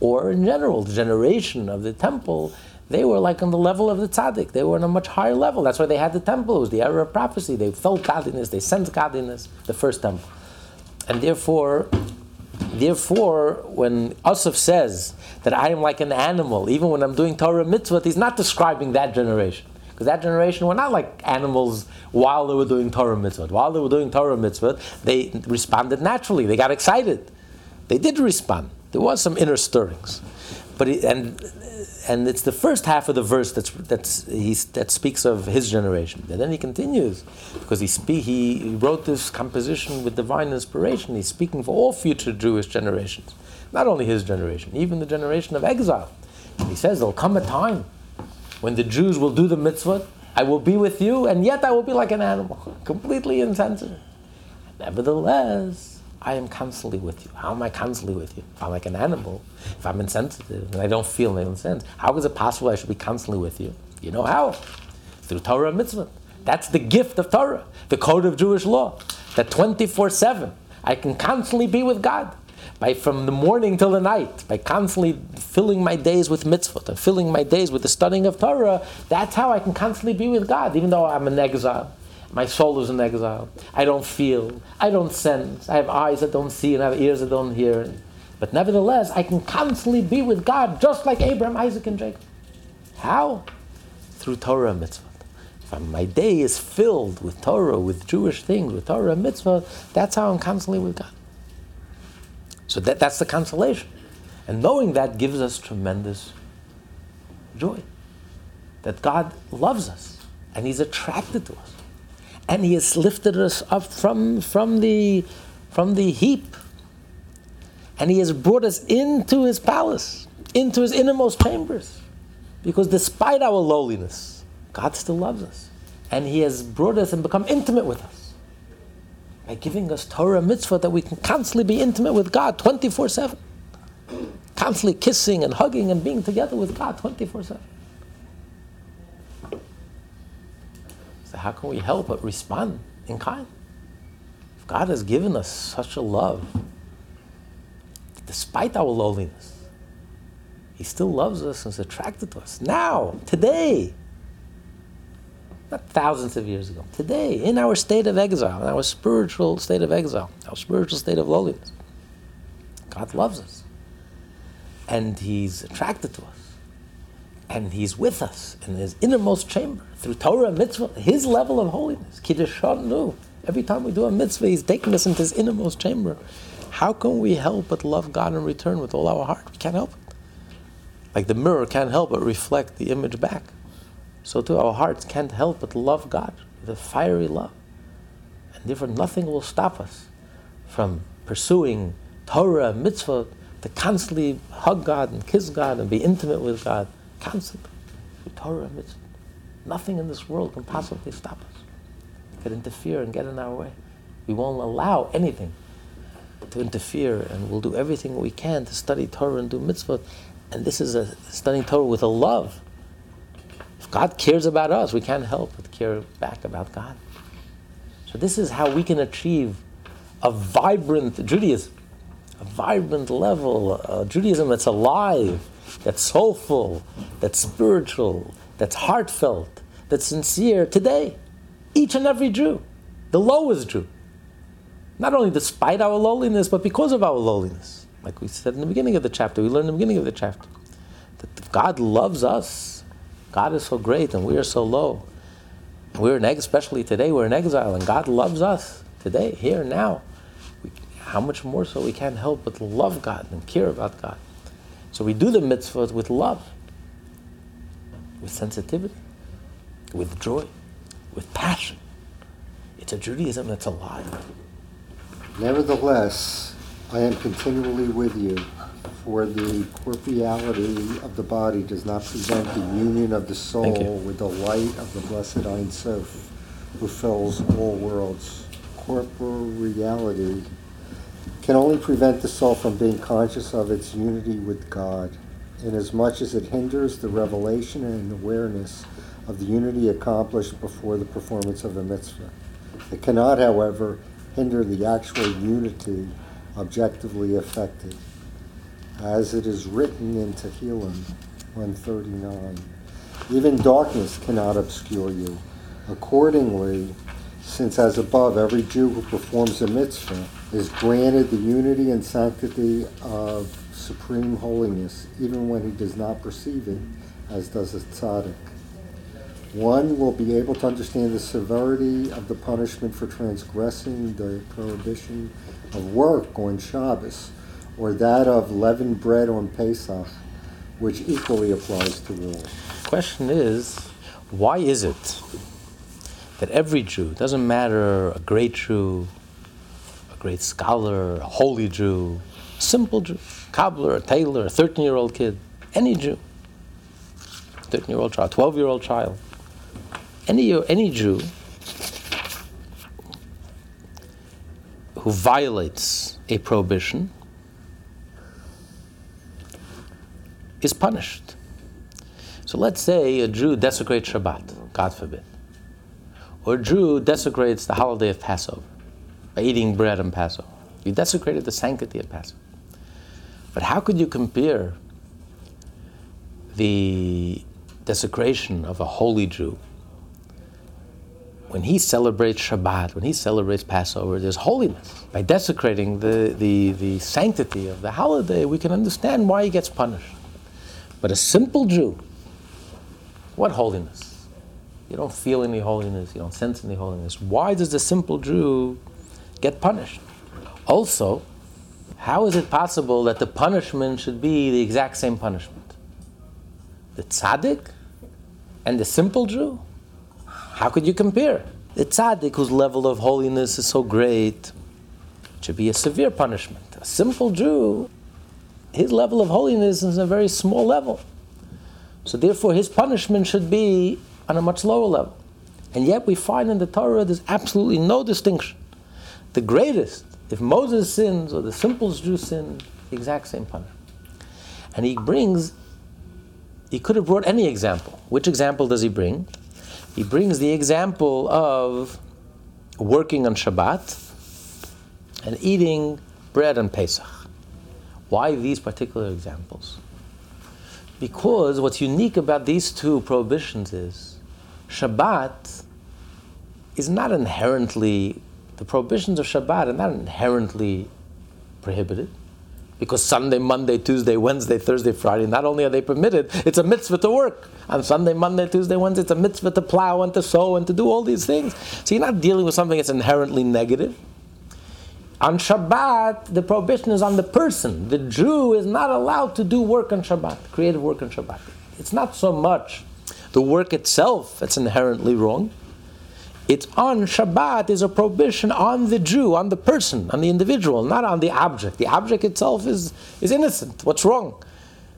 Or in general, the generation of the temple, they were like on the level of the tzaddik. They were on a much higher level. That's why they had the temple. It was the era of prophecy. They felt godliness. They sensed godliness. The first temple, and therefore, therefore, when Asaf says that I am like an animal, even when I'm doing Torah mitzvot, he's not describing that generation. Because that generation were not like animals while they were doing Torah mitzvot. While they were doing Torah mitzvot, they responded naturally. They got excited. They did respond. There was some inner stirrings. But and and it's the first half of the verse that's that's he's, that speaks of his generation. And then he continues because he he wrote this composition with divine inspiration. He's speaking for all future Jewish generations, not only his generation, even the generation of exile. And he says there'll come a time when the Jews will do the mitzvah, I will be with you, and yet I will be like an animal, completely insensitive. Nevertheless, I am constantly with you. How am I constantly with you? If I'm like an animal, if I'm insensitive and I don't feel own sense, how is it possible I should be constantly with you? You know how? Through Torah and mitzvah. That's the gift of Torah, the code of Jewish law. That 24 7, I can constantly be with God by from the morning till the night, by constantly filling my days with mitzvot and filling my days with the studying of Torah, that's how I can constantly be with God, even though I'm in exile. My soul is in exile. I don't feel. I don't sense. I have eyes that don't see and I have ears that don't hear. But nevertheless, I can constantly be with God, just like Abraham, Isaac, and Jacob. How? Through Torah and mitzvah. If my day is filled with Torah, with Jewish things, with Torah and mitzvah, that's how I'm constantly with God. So that, that's the consolation. And knowing that gives us tremendous joy. That God loves us and He's attracted to us. And He has lifted us up from, from, the, from the heap. And He has brought us into His palace, into His innermost chambers. Because despite our lowliness, God still loves us. And He has brought us and become intimate with us by giving us Torah mitzvah that we can constantly be intimate with God 24 7. Constantly kissing and hugging and being together with God 24 7. How can we help but respond in kind? If God has given us such a love, despite our lowliness, He still loves us and is attracted to us. Now, today, not thousands of years ago, today, in our state of exile, in our spiritual state of exile, our spiritual state of lowliness. God loves us. And He's attracted to us. And He's with us in His innermost chamber through Torah and mitzvah, His level of holiness. Kiddushanu Every time we do a mitzvah, He's taking us into His innermost chamber. How can we help but love God in return with all our heart? We can't help it. Like the mirror can't help but reflect the image back. So too, our hearts can't help but love God with a fiery love. And therefore, nothing will stop us from pursuing Torah, mitzvah, to constantly hug God and kiss God and be intimate with God, constantly. Through Torah, mitzvah. Nothing in this world can possibly stop us. It could interfere and get in our way. We won't allow anything to interfere, and we'll do everything we can to study Torah and do mitzvah. And this is a studying Torah with a love. If God cares about us, we can't help but care back about God. So this is how we can achieve a vibrant Judaism, a vibrant level, a Judaism that's alive, that's soulful, that's spiritual, that's heartfelt, that's sincere today. Each and every Jew, the lowest Jew. Not only despite our lowliness, but because of our lowliness. Like we said in the beginning of the chapter, we learned in the beginning of the chapter that God loves us. God is so great and we are so low. We're in, especially today, we're in exile, and God loves us today, here, now. We, how much more so we can't help but love God and care about God. So we do the mitzvahs with love, with sensitivity, with joy, with passion. It's a Judaism that's alive. Nevertheless, I am continually with you, for the corporeality of the body does not prevent the union of the soul with the light of the blessed Ein Sof, who fills all worlds. Corporeality can only prevent the soul from being conscious of its unity with God, inasmuch as it hinders the revelation and awareness of the unity accomplished before the performance of a mitzvah. It cannot, however, hinder the actual unity objectively affected, as it is written in Tehillim 139. Even darkness cannot obscure you. Accordingly, since as above, every Jew who performs a mitzvah is granted the unity and sanctity of supreme holiness, even when he does not perceive it, as does a tzaddik. One will be able to understand the severity of the punishment for transgressing the prohibition of work on Shabbos, or that of leavened bread on Pesach, which equally applies to all. question is, why is it that every Jew, doesn't matter a great Jew, great scholar, a holy Jew, simple Jew, cobbler, a tailor, a 13 year old kid, any Jew, 13 year old child, 12 year old child, any, any Jew who violates a prohibition is punished. So let's say a Jew desecrates Shabbat, God forbid. Or a Jew desecrates the holiday of Passover eating bread on Passover. You desecrated the sanctity of Passover. But how could you compare the desecration of a holy Jew when he celebrates Shabbat, when he celebrates Passover, there's holiness. By desecrating the, the, the sanctity of the holiday, we can understand why he gets punished. But a simple Jew, what holiness? You don't feel any holiness, you don't sense any holiness. Why does the simple Jew get punished? Also, how is it possible that the punishment should be the exact same punishment? The tzaddik and the simple Jew? How could you compare? The tzaddik, whose level of holiness is so great, should be a severe punishment. A simple Jew, his level of holiness is a very small level. So therefore, his punishment should be on a much lower level. And yet we find in the Torah there's absolutely no distinction. The greatest, if Moses sins or the simple Jew sin, the exact same punishment. And he brings, he could have brought any example. Which example does he bring? He brings the example of working on Shabbat and eating bread on Pesach. Why these particular examples? Because what's unique about these two prohibitions is Shabbat is not inherently, the prohibitions of Shabbat are not inherently prohibited Because Sunday, Monday, Tuesday, Wednesday, Thursday, Friday, not only are they permitted, it's a mitzvah to work. On Sunday, Monday, Tuesday, Wednesday, it's a mitzvah to plow and to sow and to do all these things. So you're not dealing with something that's inherently negative. On Shabbat, the prohibition is on the person. The Jew is not allowed to do work on Shabbat, creative work on Shabbat. It's not so much the work itself that's inherently wrong. It's on Shabbat is a prohibition on the Jew, on the person, on the individual, not on the object. The object itself is, is innocent. What's wrong?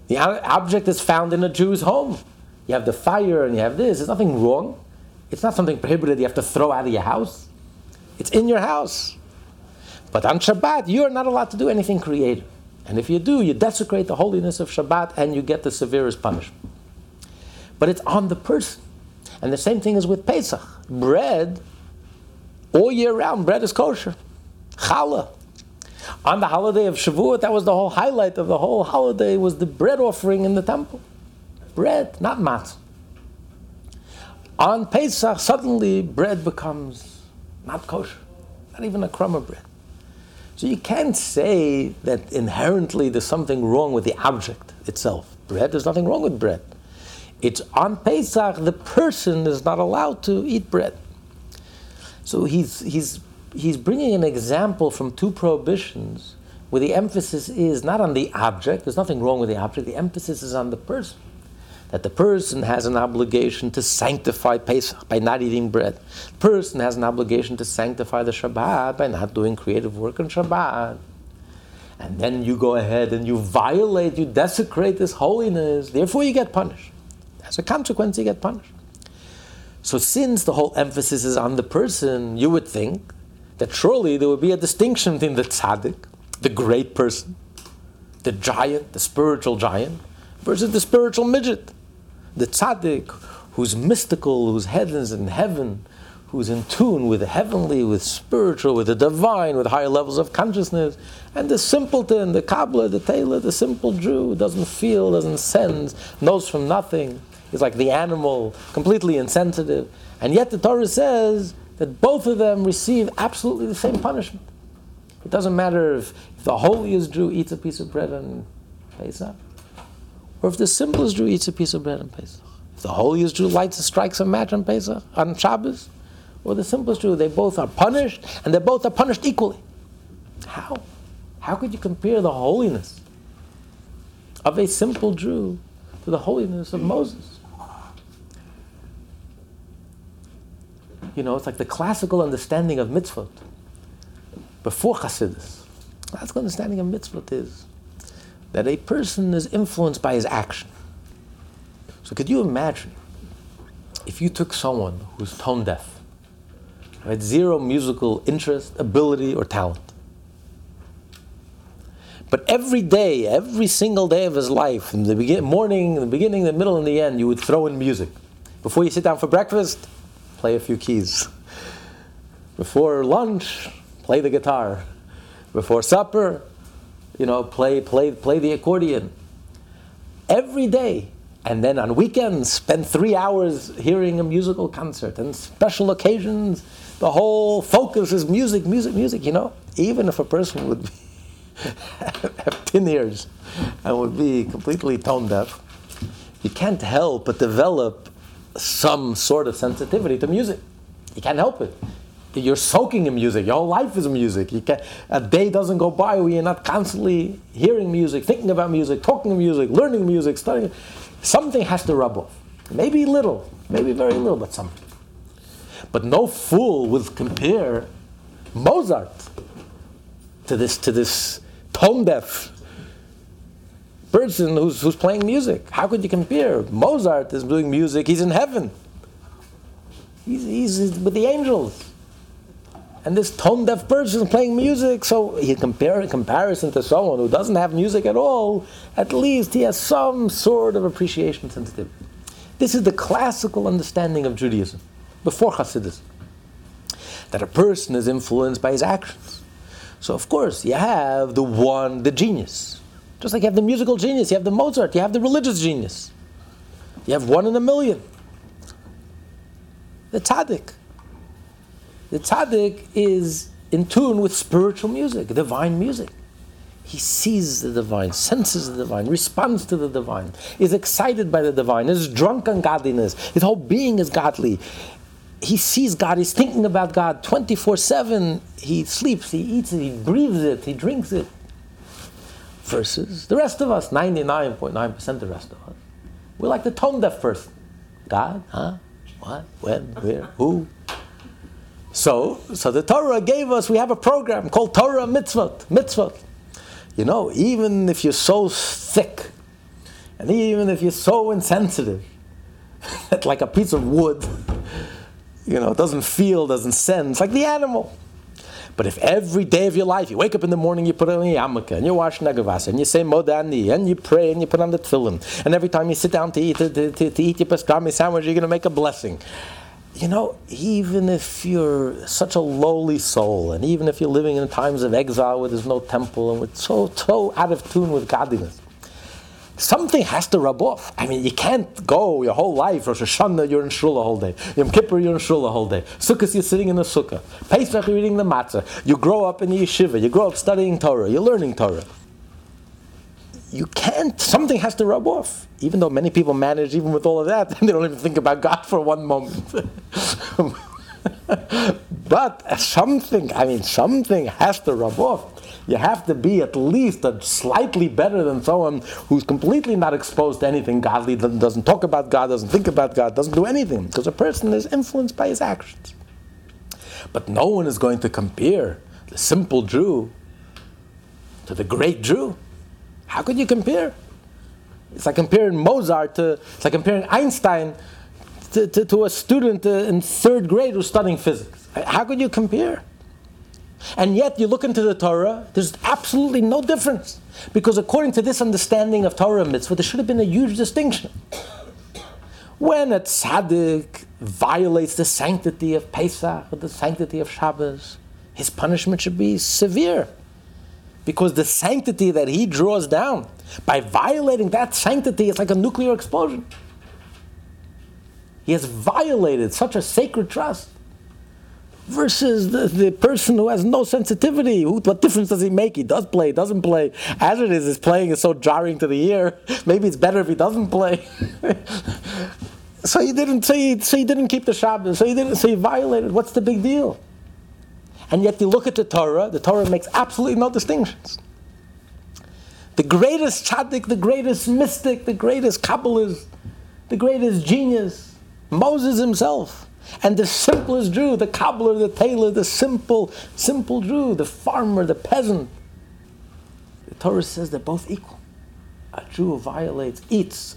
The object is found in a Jew's home. You have the fire and you have this. There's nothing wrong. It's not something prohibited you have to throw out of your house. It's in your house. But on Shabbat, you are not allowed to do anything creative. And if you do, you desecrate the holiness of Shabbat and you get the severest punishment. But it's on the person. And the same thing is with Pesach. Bread, all year round, bread is kosher. Challah. On the holiday of Shavuot, that was the whole highlight of the whole holiday, was the bread offering in the temple. Bread, not matzah. On Pesach, suddenly bread becomes not kosher, not even a crumb of bread. So you can't say that inherently there's something wrong with the object itself. Bread, there's nothing wrong with bread. It's on Pesach, the person is not allowed to eat bread. So he's, he's, he's bringing an example from two prohibitions where the emphasis is not on the object, there's nothing wrong with the object, the emphasis is on the person that the person has an obligation to sanctify Pesach by not eating bread. The person has an obligation to sanctify the Shabbat by not doing creative work on Shabbat. And then you go ahead and you violate, you desecrate this holiness, therefore you get punished. A consequence, you get punished. So, since the whole emphasis is on the person, you would think that surely there would be a distinction between the tzaddik, the great person, the giant, the spiritual giant, versus the spiritual midget the tzaddik, who's mystical, whose head is in heaven, who's in tune with the heavenly, with spiritual, with the divine, with higher levels of consciousness, and the simpleton, the cobbler, the tailor, the simple Jew, doesn't feel, doesn't sense, knows from nothing. He's like the animal, completely insensitive. And yet the Torah says that both of them receive absolutely the same punishment. It doesn't matter if, the holiest Jew eats a piece of bread on Pesach, or if the simplest Jew eats a piece of bread on Pesach. If the holiest Jew lights and strikes a match on Pesach, on Shabbos, or the simplest Jew, they both are punished, and they both are punished equally. How? How could you compare the holiness of a simple Jew to the holiness of Moses? You know, it's like the classical understanding of mitzvot before Chassidus. That's the understanding of mitzvot is that a person is influenced by his action. So could you imagine if you took someone who's tone deaf, had zero musical interest, ability, or talent, but every day, every single day of his life, in the begin- morning, in the beginning, the middle, and the end, you would throw in music. Before you sit down for breakfast, play a few keys. Before lunch, play the guitar. Before supper, you know, play, play, play the accordion every day. And then on weekends, spend three hours hearing a musical concert. And special occasions, the whole focus is music, music, music, you know. Even if a person would be have tin ears and would be completely tone deaf, you can't help but develop some sort of sensitivity to music. You can't help it you're soaking in music. Your whole life is music. You can, a day doesn't go by where you're not constantly hearing music, thinking about music, talking music, learning music, studying. Something has to rub off. Maybe little, maybe very little, but something. But no fool would compare Mozart to this to this tone deaf person who's, who's playing music. How could you compare? Mozart is doing music. He's in heaven. He's, he's with the angels and this tone deaf person playing music, so he compare in comparison to someone who doesn't have music at all, at least he has some sort of appreciation sensitivity. This is the classical understanding of Judaism before Hasidus. That a person is influenced by his actions. So of course you have the one, the genius. Just like you have the musical genius, you have the Mozart, you have the religious genius. You have one in a million. The tzaddik. The tzaddik is in tune with spiritual music, divine music. He sees the divine, senses the divine, responds to the divine, is excited by the divine, is drunk on godliness. His whole being is godly. He sees God, he's thinking about God 24 7. He sleeps, he eats it, he breathes it, he drinks it. Versus the rest of us, 99.9% of the rest of us. We're like the tone deaf person. God, huh? What? When? Where? Who? So, so the Torah gave us, we have a program called Torah Mitzvot. Mitzvot. You know, even if you're so thick, and even if you're so insensitive, like a piece of wood, you know, doesn't feel, doesn't sense, like the animal. But if every day of your life, you wake up in the morning, you put on your yarmulke, and you wash negel vasser, and you say Modeh Ani, and you pray, and you put on the tefillin, and every time you sit down to eat, to, to, to eat your pastrami sandwich, you're going to make a blessing. You know, even if you're such a lowly soul, and even if you're living in times of exile where there's no temple and we're so, so out of tune with godliness, something has to rub off. I mean, you can't go your whole life, Rosh Hashanah, you're in shul the whole day. Yom Kippur, you're in shul the whole day. Sukkot, you're sitting in the sukkah. Pesach, you're eating the matzah. You grow up in the yeshiva. You grow up studying Torah. You're learning Torah you can't, something has to rub off. Even though many people manage, even with all of that, they don't even think about God for one moment. but something, I mean, something has to rub off. You have to be at least a slightly better than someone who's completely not exposed to anything godly, doesn't talk about God, doesn't think about God, doesn't do anything, because a person is influenced by his actions. But no one is going to compare the simple Jew to the great Jew. How could you compare? It's like comparing Mozart to, it's like comparing Einstein to, to, to a student in third grade who's studying physics. How could you compare? And yet you look into the Torah, there's absolutely no difference. Because according to this understanding of Torah mitzvah, there should have been a huge distinction. When a tzaddik violates the sanctity of Pesach or the sanctity of Shabbos, his punishment should be severe because the sanctity that he draws down, by violating that sanctity, it's like a nuclear explosion. He has violated such a sacred trust. Versus the, the person who has no sensitivity. Who, what difference does he make? He does play, doesn't play. As it is, his playing is so jarring to the ear. Maybe it's better if he doesn't play. so he didn't. So he, so he didn't keep the Shabbos. So he didn't. So he violated. What's the big deal? And yet you look at the Torah, the Torah makes absolutely no distinctions. The greatest tzaddik, the greatest mystic, the greatest Kabbalist, the greatest genius, Moses himself, and the simplest Jew, the cobbler, the tailor, the simple, simple Jew, the farmer, the peasant. The Torah says they're both equal. A Jew who violates, eats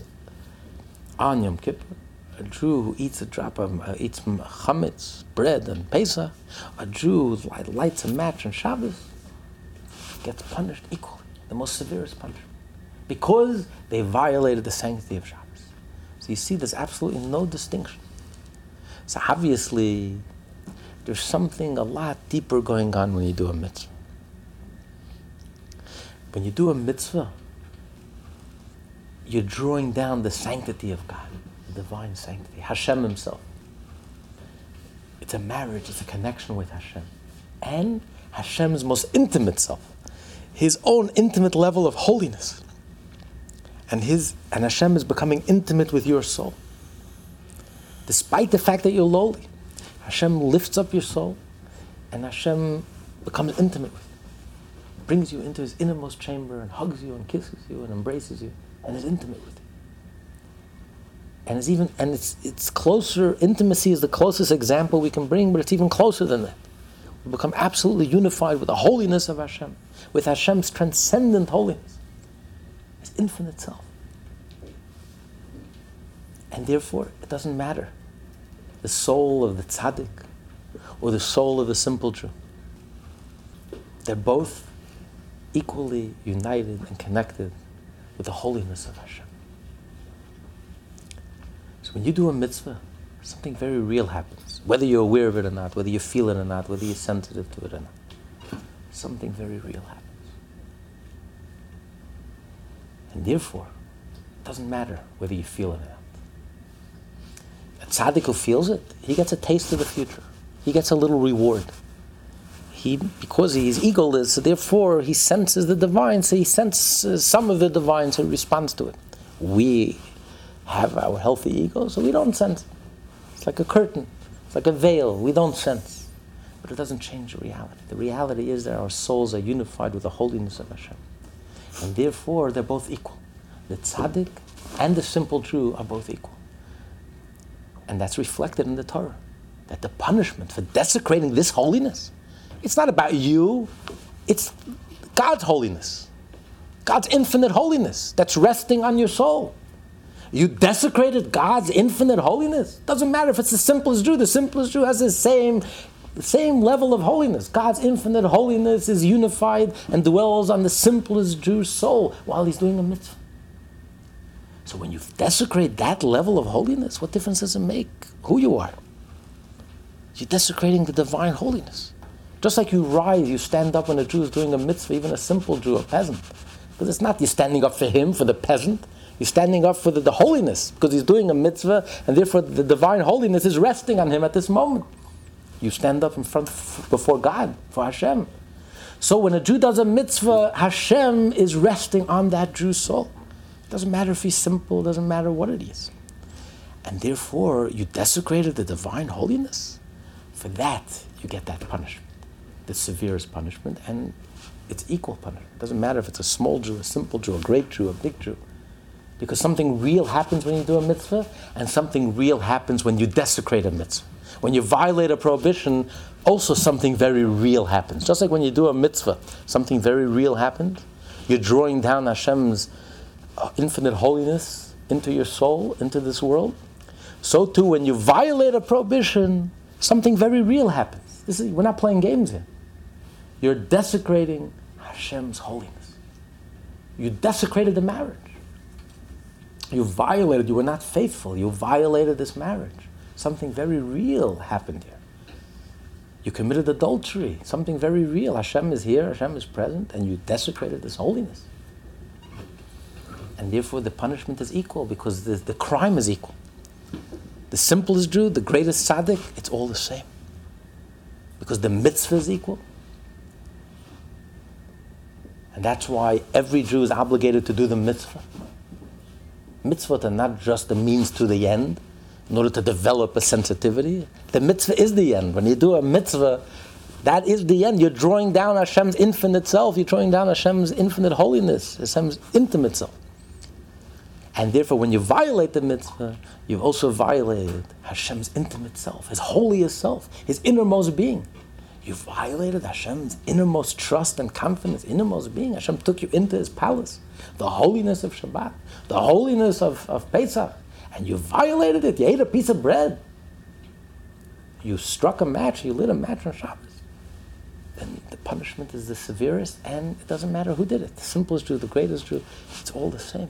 on Yom Kippur, a Jew who eats a drop of uh, eats chametz bread and Pesach, a Jew who lights a match on Shabbos, gets punished equally, the most severest punishment, because they violated the sanctity of Shabbos. So you see, there's absolutely no distinction. So obviously, there's something a lot deeper going on when you do a mitzvah. When you do a mitzvah, you're drawing down the sanctity of God the divine sanctity, Hashem Himself. It's a marriage, it's a connection with Hashem. And Hashem's most intimate self, His own intimate level of holiness. And, his, and Hashem is becoming intimate with your soul. Despite the fact that you're lowly, Hashem lifts up your soul and Hashem becomes intimate with you. Brings you into his innermost chamber and hugs you and kisses you and embraces you and is intimate with you and it's even and it's it's closer. Intimacy is the closest example we can bring, but it's even closer than that. We become absolutely unified with the holiness of Hashem, with Hashem's transcendent holiness, His infinite self, and therefore it doesn't matter the soul of the tzaddik or the soul of the simple Jew. They're both equally united and connected with the holiness of Hashem. So when you do a mitzvah, something very real happens. Whether you're aware of it or not, whether you feel it or not, whether you're sensitive to it or not. Something very real happens. And therefore, it doesn't matter whether you feel it or not. Tzaddik who feels it, he gets a taste of the future. He gets a little reward. he because he is egoless, so therefore he senses the divine, so he senses some of the divine, so he responds to it. We have our healthy ego, so we don't sense. It's like a curtain, it's like a veil. We don't sense, but it doesn't change the reality. The reality is that our souls are unified with the holiness of Hashem, and therefore they're both equal. The tzaddik and the simple Jew are both equal, and that's reflected in the Torah. That the punishment for desecrating this holiness it's not about you, it's God's holiness, God's infinite holiness that's resting on your soul. You desecrated God's infinite holiness. Doesn't matter if it's the simplest Jew. The simplest Jew has the same, the same level of holiness. God's infinite holiness is unified and dwells on the simplest Jew's soul while he's doing a mitzvah. So when you desecrate that level of holiness, what difference does it make who you are? You're desecrating the divine holiness. Just like you rise, you stand up when a Jew is doing a mitzvah, even a simple Jew, a peasant. Because it's not you're standing up for him, for the peasant. You're standing up for the, the holiness, because he's doing a mitzvah, and therefore the divine holiness is resting on him at this moment. You stand up in front before God, for Hashem. So when a Jew does a mitzvah, Hashem is resting on that Jew's soul. It doesn't matter if he's simple, doesn't matter what it is. And therefore, you desecrated the divine holiness. For that, you get that punishment the severest punishment, and it's equal punishment. It doesn't matter if it's a small Jew, a simple Jew, a great Jew, a big Jew. Because something real happens when you do a mitzvah, and something real happens when you desecrate a mitzvah. When you violate a prohibition, also something very real happens. Just like when you do a mitzvah, something very real happened. You're drawing down Hashem's Uh, infinite holiness into your soul, into this world. So too, when you violate a prohibition, something very real happens. Is, we're not playing games here. You're desecrating Hashem's holiness. You desecrated the marriage. You violated, you were not faithful. You violated this marriage. Something very real happened here. You committed adultery. Something very real. Hashem is here, Hashem is present, and you desecrated this holiness. And therefore, the punishment is equal because the, the crime is equal. The simplest Jew, the greatest tzaddik, it's all the same. Because the mitzvah is equal, and that's why every Jew is obligated to do the mitzvah. Mitzvot are not just the means to the end in order to develop a sensitivity. The mitzvah is the end. When you do a mitzvah, that is the end. You're drawing down Hashem's infinite self. You're drawing down Hashem's infinite holiness, Hashem's intimate self. And therefore, when you violate the mitzvah, you've also violated Hashem's intimate self, His holiest self, His innermost being. You violated Hashem's innermost trust and confidence, innermost being. Hashem took you into his palace, the holiness of Shabbat, the holiness of, of Pesach, and you violated it. You ate a piece of bread. You struck a match, you lit a match on Shabbos. Then the punishment is the severest, and it doesn't matter who did it. The simplest Jew, the greatest Jew, it's all the same.